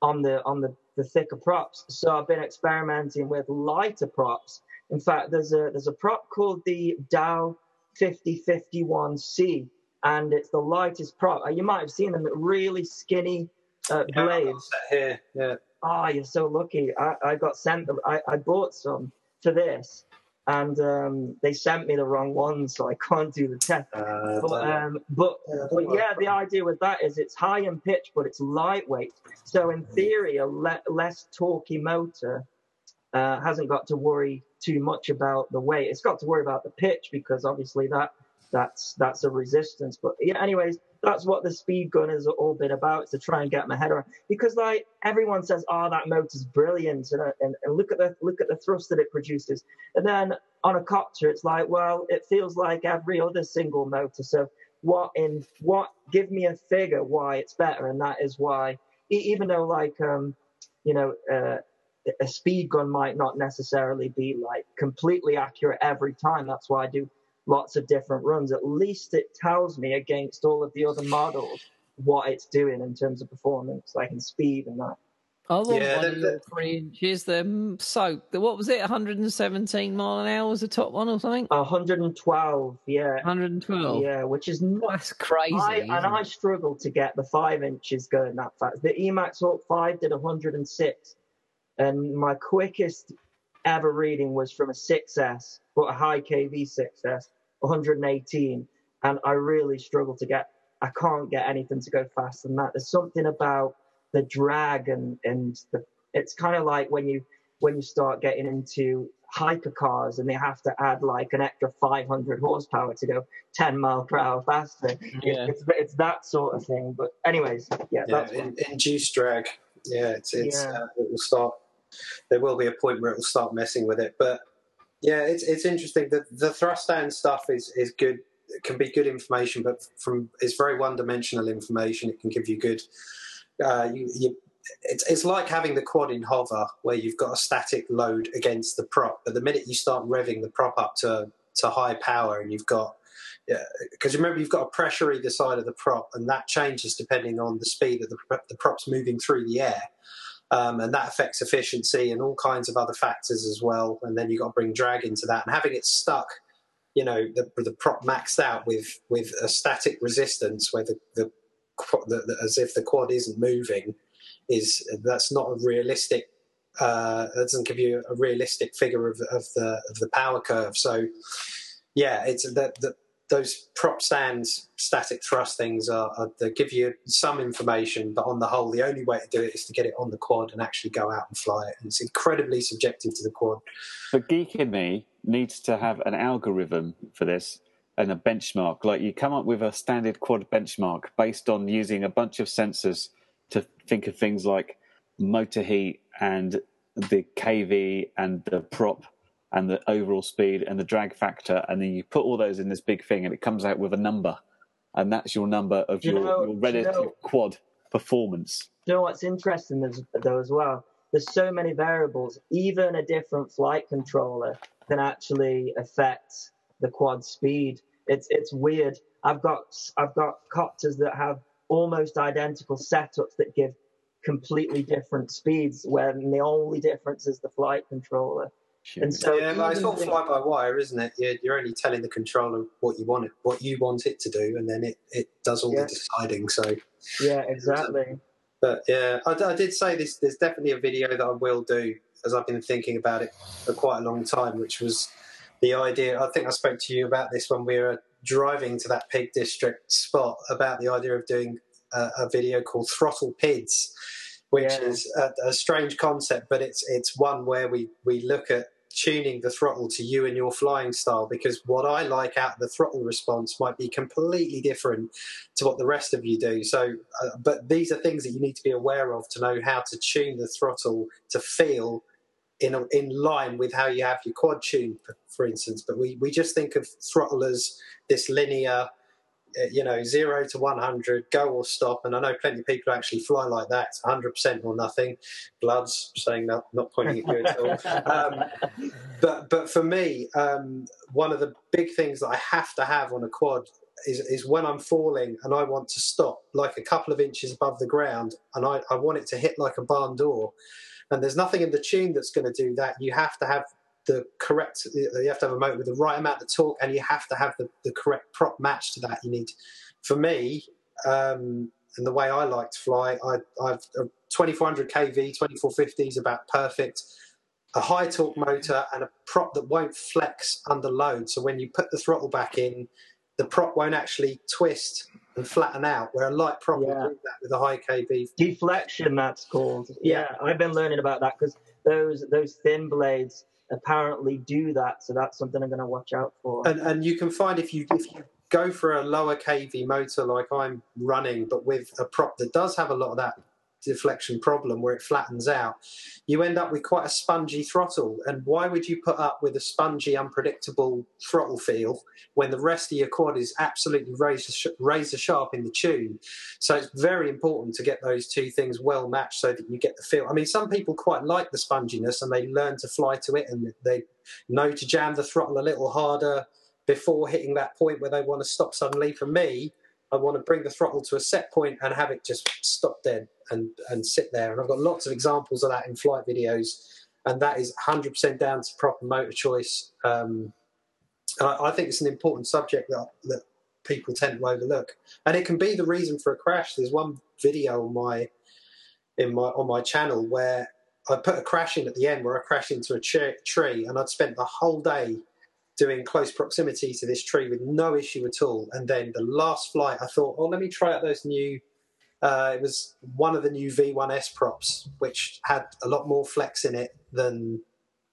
on the on the the thicker props. So I've been experimenting with lighter props. In fact, there's a there's a prop called the DAL 5051C, and it's the lightest prop. Uh, you might have seen them, really skinny, uh, Yeah, blades. here. Yeah. Oh, you're so lucky. I, I got sent them. I, I bought some for this, and um, they sent me the wrong ones, so I *laughs* can't do the test. Uh, But, um, but, Yeah, but yeah, the idea with that is it's high in pitch, but it's lightweight. So in theory, a le- less torquey motor uh, hasn't got to worry too much about the weight. It's got to worry about the pitch because obviously that that's that's a resistance. But yeah, anyways, that's what the speed gun has all been about to try and get my head around. Because like everyone says, oh, that motor's brilliant, and, and and look at the look at the thrust that it produces. And then on a copter, it's like, well, it feels like every other single motor. So what in what? Give me a figure why it's better, and that is why, even though like um, you know. Uh, a speed gun might not necessarily be like completely accurate every time. That's why I do lots of different runs. At least it tells me against all of the other models what it's doing in terms of performance, like in speed and that. I want Yeah, one the- of your three inches. They're mm. What was it? 117 mile an hour was the top one or something? 112, yeah, 112. yeah, which is not. That's crazy. I, and isn't I it? struggled to get the five inches going that fast. The Emax Hawk 5 did 106, and my quickest ever reading was from a 6S, but a high KV 6S, 118. And I really struggle to get, I can't get anything to go faster than that. There's something about the drag and, and the, it's kind of like when you, when you start getting into hypercars and they have to add like an extra 500 horsepower to go 10 mile per hour faster. Yeah. It's, it's that sort of thing. But anyways, yeah, yeah, that's in, induced drag. Yeah, it's, it's Yeah. Uh, it will start. There will be a point where it will start messing with it, but yeah, it's it's interesting. The the thrust stand stuff is is good. It can be good information, but from it's very one dimensional information. It can give you good. Uh, you, you it's it's like having the quad in hover, where you've got a static load against the prop. But the minute you start revving the prop up to to high power, and you've got because remember you've got a pressure either side of the prop, and that changes depending on the speed that the, the prop's moving through the air, um, and that affects efficiency and all kinds of other factors as well. And then you've got to bring drag into that, and having it stuck, you know, the, the prop maxed out with with a static resistance, where the, the, the, as if the quad isn't moving, is that's not a realistic. Uh, that doesn't give you a realistic figure of, of the of the power curve. So, yeah, it's that the, those prop stands, static thrust things are, are they give you some information, but on the whole, the only way to do it is to get it on the quad and actually go out and fly it. And it's incredibly subjective to the quad. The geek in me needs to have an algorithm for this and a benchmark. Like you come up with a standard quad benchmark based on using a bunch of sensors to think of things like motor heat and the KV and the prop and the overall speed and the drag factor, and then you put all those in this big thing, and it comes out with a number, and that's your number of you your, know- your do you relative know- quad performance. you know what's interesting though as well? There's so many variables. Even a different flight controller can actually affect the quad speed. It's it's weird. I've got i've got copters that have almost identical setups that give completely different speeds when the only difference is the flight controller and so yeah, but it's all fly by wire, isn't it? You're, you're only telling the controller what you want it, what you want it to do, and then it, it does all Yeah. the deciding. So, yeah exactly but yeah, I, I did say this. There's definitely a video that I will do, as I've been thinking about it for quite a long time, which was the idea. I think I spoke to you about this when we were driving to that Peak District spot about the idea of doing a, a video called Throttle Pids, which Yeah. is a, a strange concept, but it's it's one where we we look at tuning the throttle to you and your flying style because what I like out the throttle response might be completely different to what the rest of you do. So, uh, but these are things that you need to be aware of to know how to tune the throttle to feel in a, in line with how you have your quad tuned, for, instance. But we, we just think of throttle as this linear, you know, zero to one hundred, go or stop. And I know plenty of people actually fly like that. Hundred percent or nothing. Bloods saying that, not pointing at you at all. *laughs* Um, but but for me, um, one of the big things that I have to have on a quad is is when I'm falling and I want to stop, like a couple of inches above the ground, and I, I want it to hit like a barn door. And there's nothing in the tune that's going to do that. You have to have the correct. You have to have a motor with the right amount of torque, and you have to have the, the correct prop match to that. You need, for me, um, and the way I like to fly, I, I've a 2400 kV, 2450 is about perfect. A high torque motor and a prop that won't flex under load. So when you put the throttle back in, the prop won't actually twist and flatten out. Where a light prop Yeah. will do that with a high kV. deflection that's called yeah i've been learning about that because those those thin blades apparently do that so that's something i'm going to watch out for. And and you can find if you if you go for a lower kV motor like I'm running, but with a prop that does have a lot of that deflection problem where it flattens out, you end up with quite a spongy throttle. And why would you put up with a spongy, unpredictable throttle feel when the rest of your quad is absolutely razor, sh- razor sharp in the tune? So it's very important to get those two things well matched so that you get the feel. I mean, some people quite like the sponginess and they learn to fly to it and they know to jam the throttle a little harder before hitting that point where they want to stop suddenly. For me, I want to bring the throttle to a set point and have it just stop dead and, and sit there. And I've got lots of examples of that in flight videos. And that is 100% down to proper motor choice. Um, and I, I think it's an important subject that, that people tend to overlook. And it can be the reason for a crash. There's one video on my in my on my channel where I put a crash in at the end where I crashed into a tree and I'd spent the whole day doing close proximity to this tree with no issue at all. And then the last flight, I thought, oh, let me try out those new. Uh, it was one of the new V1S props, which had a lot more flex in it than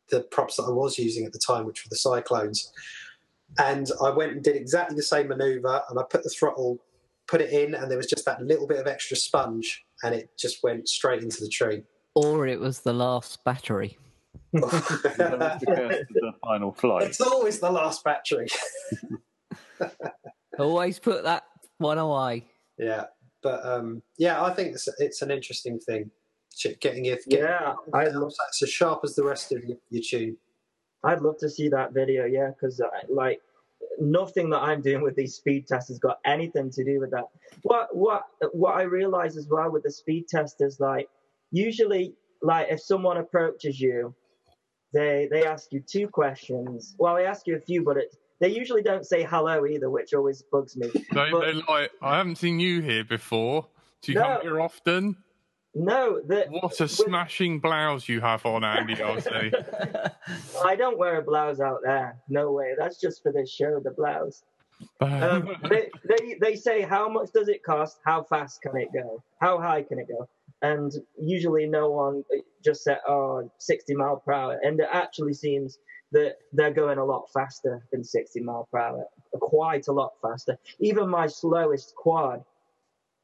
the props that I was using at the time, which were the Cyclones. And I went and did exactly the same maneuver, and I put the throttle, put it in, and there was just that little bit of extra sponge, and it just went straight into the tree. Or it was the last battery. That was the curse of the final flight. it's always the last battery. *laughs* Always put that one away. Yeah, but um, yeah, I think it's, it's an interesting thing. Getting it, getting Yeah, I love- it's as sharp as the rest of your, tune. I'd love to see that video, yeah, because like nothing that I'm doing with these speed tests has got anything to do with that. What what what I realize as well with the speed test is like usually like if someone approaches you, they they ask you two questions. Well, they ask you a few, but it, they usually don't say hello either, which always bugs me. They, But- they're like, I haven't seen you here before. Do you No. come here often? No, the, What a smashing blouse you have on, Andy. I'll say. *laughs* I don't wear a blouse out there. No way. That's just for this show, the blouse. *laughs* um, they, they they say how much does it cost? How fast can it go? How high can it go? And usually no one just said oh 60 mile per hour, and it actually seems that they're going a lot faster than 60 mile per hour, quite a lot faster. Even my slowest quad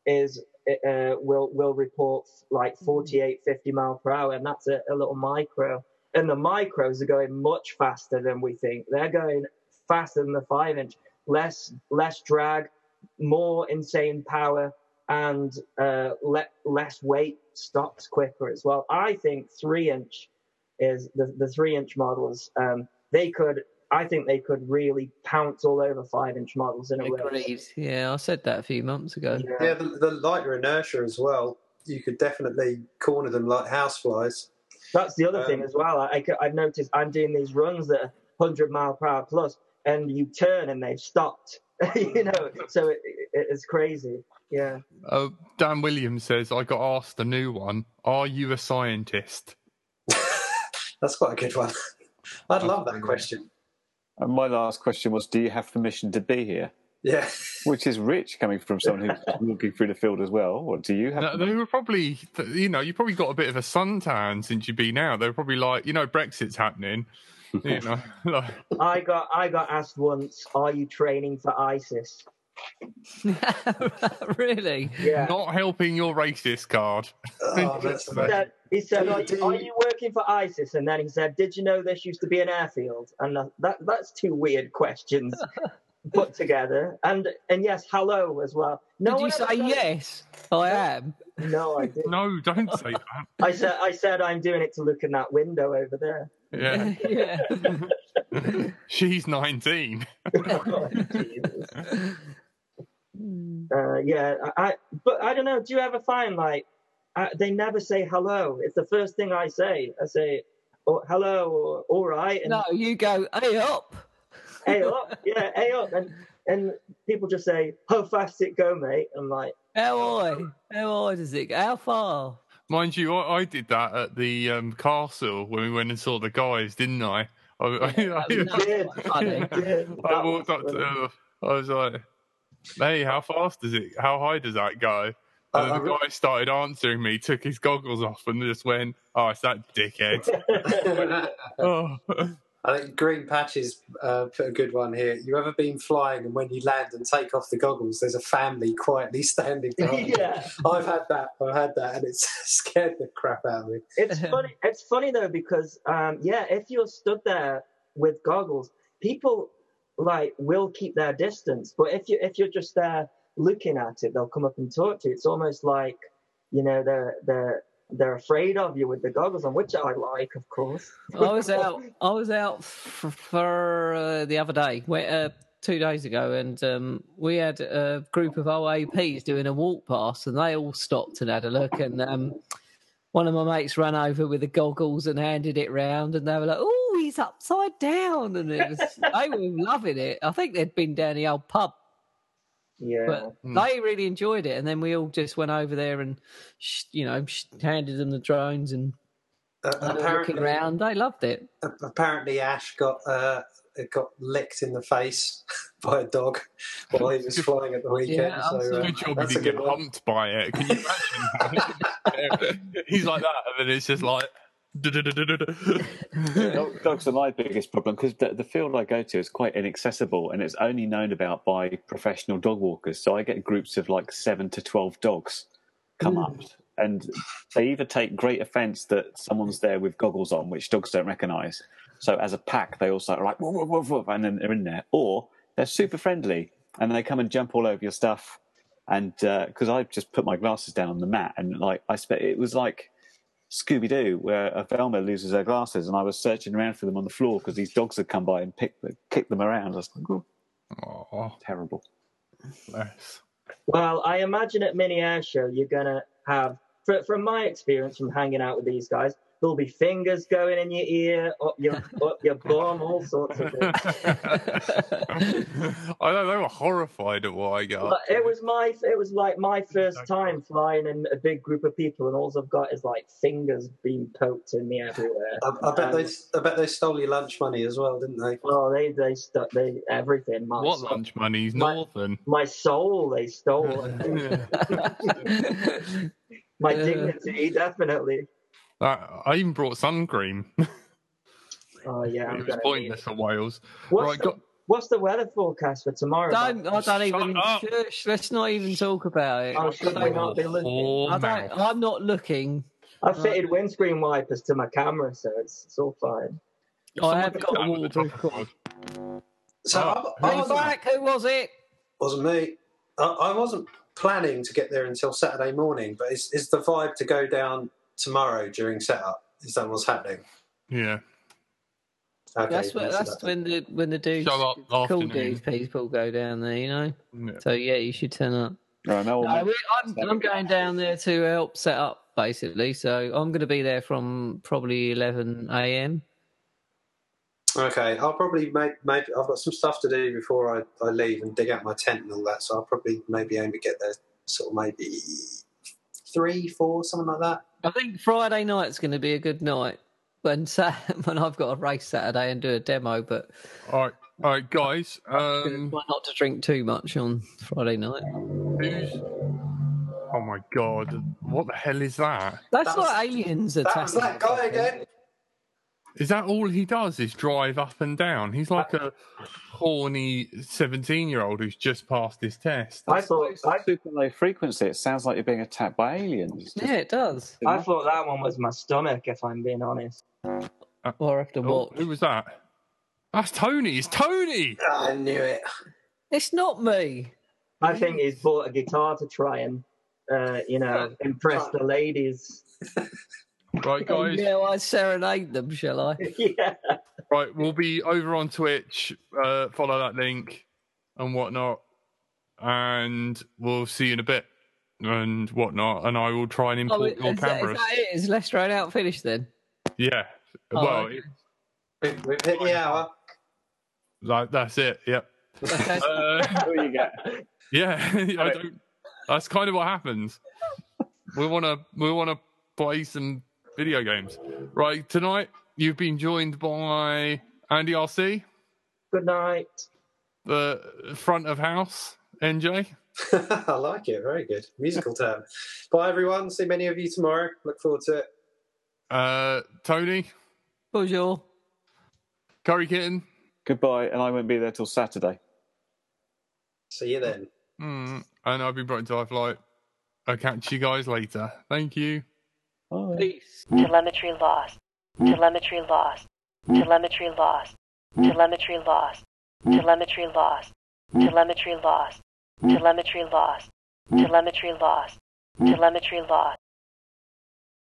is uh, will will report like 48 50 mile per hour, and that's a, a little micro. And the micros are going much faster than we think. They're going faster than the five inch less less drag, more insane power, and uh, le- less weight stops quicker as well. I think three inch is the the three inch models. Um, they could, I think they could really pounce all over five inch models in a race. Agreed. Yeah, I said that a few months ago. Yeah, the, the lighter inertia as well. You could definitely corner them like houseflies. That's the other thing Um, as well. I, I, have noticed I'm doing these runs that are 100 mile per hour plus, and you turn and they've stopped. *laughs* you know, so it, it, it's crazy. Yeah. Uh, Dan Williams says, I got asked a new one. Are you a scientist? That's quite a good one. *laughs* I'd love that question. And my last question was, do you have permission to be here? Yeah. Which is rich coming from someone who's *laughs* walking through the field as well. What do you have? No, they were probably, you know, you probably got a bit of a suntan since you've been out. They were probably like, you know, Brexit's happening. You *laughs* know, like, I got I got asked once, "Are you training for ISIS?" *laughs* really? Yeah. not helping your racist card. *laughs* Oh, that's He said, he said Do- are, you, are you- you working for ISIS? And then he said, Did you know this used to be an airfield? And that, that that's two weird questions *laughs* put together. And and yes, hello as well. No Did you say said- yes? I am. No, I didn't. No, don't say that. I said I said I'm doing it to look in that window over there. Yeah, yeah. she's 19. Jesus. uh, yeah, I, I but I don't know. Do you ever find like uh, they never say hello? It's the first thing I say. I say oh, hello or all right, and no, you go, hey up. hey up, *laughs* yeah, hey up, and and people just say how fast it go, mate. And I'm like, How high? How high does it go? How far? Mind you, I, I did that at the um, castle when we went and saw the guys, didn't I? I, I, *laughs* That was I, did. I walked up to them. I was like, "Hey, how fast is it? How high does that go?" And I- then the guy started answering me, took his goggles off, and just went, "Oh, it's that dickhead." *laughs* oh. I think Green Patches uh, put a good one here. You ever been flying and when you land and take off the goggles, there's a family quietly *laughs* standing behind you? yeah. I've had that. I've had that, and it's *laughs* scared the crap out of me. It's funny. It's funny though because um, yeah, if you're stood there with goggles, people like will keep their distance. But if you if you're just there looking at it, they'll come up and talk to you. It's almost like you know they're they're they're afraid of you with the goggles on, which I like, of course. I was out. I was out for, for uh, the other day, where, uh, two days ago, and um, we had a group of OAPs doing a walk past, and they all stopped and had a look. And um, one of my mates ran over with the goggles and handed it round, and they were like, "Oh, he's upside down," and it was they were loving it. I think they'd been down the old pub Yeah. but Hmm. they really enjoyed it. And then we all just went over there and, sh- you know, sh- handed them the drones and Uh, they were looking apparently, around. They loved it. apparently, Ash got uh, got licked in the face *laughs* by a dog while he was flying at the weekend. Yeah, so uh, Good job he that's didn't get good humped by it. Can you imagine? *laughs* *laughs* He's like that, and then it's just like. *laughs* Dog- Dogs are my biggest problem because the, the field I go to is quite inaccessible and it's only known about by professional dog walkers. So I get groups of like seven to 12 dogs come up mm. and they either take great offense that someone's there with goggles on, which dogs don't recognize. So as a pack, they also are like, woof, woof, woof, woof, and then they're in there. Or they're super friendly and they come and jump all over your stuff. And uh, because I just put my glasses down on the mat and like I spent, it was like Scooby Doo, where a Velma loses her glasses, and I was searching around for them on the floor because these dogs had come by and picked, kicked them around. I was like, oh, oh, terrible. bless. Well, I imagine at Mini Air Show you're gonna have, from my experience from hanging out with these guys, there'll be fingers going in your ear, up your up your bum, all sorts of things. *laughs* I know they were horrified at what I got. But it was my, it was like my first time flying in a big group of people, and all I've got is like fingers being poked in me everywhere. I, I bet Um, they, I bet they stole your lunch money as well, didn't they? Well, they they stuck they everything. My What soul, lunch money's My- Northern? My soul they stole. *laughs* my dignity, definitely. I, I even brought sun cream. *laughs* Oh yeah, I'm it was gonna need pointless it. for Wales. What's, Right, the, got- what's the weather forecast for tomorrow? don't, I don't even. Shush, let's not even talk about it. Oh, should I not be looking? I don't, I'm not looking. I've fitted windscreen wipers to my camera, so it's, it's all fine. I have got a at the waterproof top cord. So Oh, I, I Are back? Who was it? wasn't me. I, I wasn't planning to get there until Saturday morning, but is, is the vibe to go down tomorrow during setup? Is that what's happening? Yeah. Okay, That's what, that's that- when the when the dudes, up cool dudes people go down there, you know. Yeah. So yeah, you should turn up. Right, Mel, No, we, I'm, I'm going down there to help set up basically. So I'm going to be there from probably 11 a.m. Okay, I'll probably make maybe I've got some stuff to do before I, I leave and dig out my tent and all that. So I'll probably maybe aim to get there sort of maybe three, four, something like that. I think Friday night's going to be a good night. When Sat- *laughs* when I've got a race Saturday and do a demo, but All right, all right, guys. Um, try not to drink too much on Friday night. who's? Oh my god! What the hell is that? That's That was- like aliens That attacking. was that guy again. Is that all he does? Is drive up and down? He's like a horny seventeen-year-old who's just passed his test. I thought I, super low frequency. It sounds like you're being attacked by aliens. Yeah, it does. I thought that one was my stomach, if I'm being honest. Or I have to Oh, who was that? That's Tony. It's Tony. I knew it. It's not me. I think he's bought a guitar to try and, uh, you know, impress the ladies. *laughs* Right, *laughs* guys. Yeah, I serenade them, shall I? *laughs* yeah. Right, we'll be over on Twitch. Uh, follow that link and whatnot, and we'll see you in a bit and whatnot. And I will try and Oh, import is, your that, is cameras. that it? Is Lester out finished then? Yeah. Oh, well, okay. We've, we've hit the hour. like that's it. Yep. Okay. *laughs* Uh, you get? yeah. I don't. That's kind of what happens. We want to we want to play some video games. Right tonight, you've been joined by Andy RC, Good night. the front of house NJ. *laughs* I like it. Very good. Musical term. Bye, everyone. See many of you tomorrow. Look forward to it. Uh, Tony, Bonjour. Curry Kitten, Goodbye, and I won't be there till Saturday. See you then. mm, and I've been brought into Life Light. I'll catch you guys later. Thank you. Bye. Peace. Telemetry lost. Telemetry lost. Telemetry lost. Telemetry lost. Telemetry lost. Telemetry lost. Telemetry lost. Telemetry lost. Telemetry lost.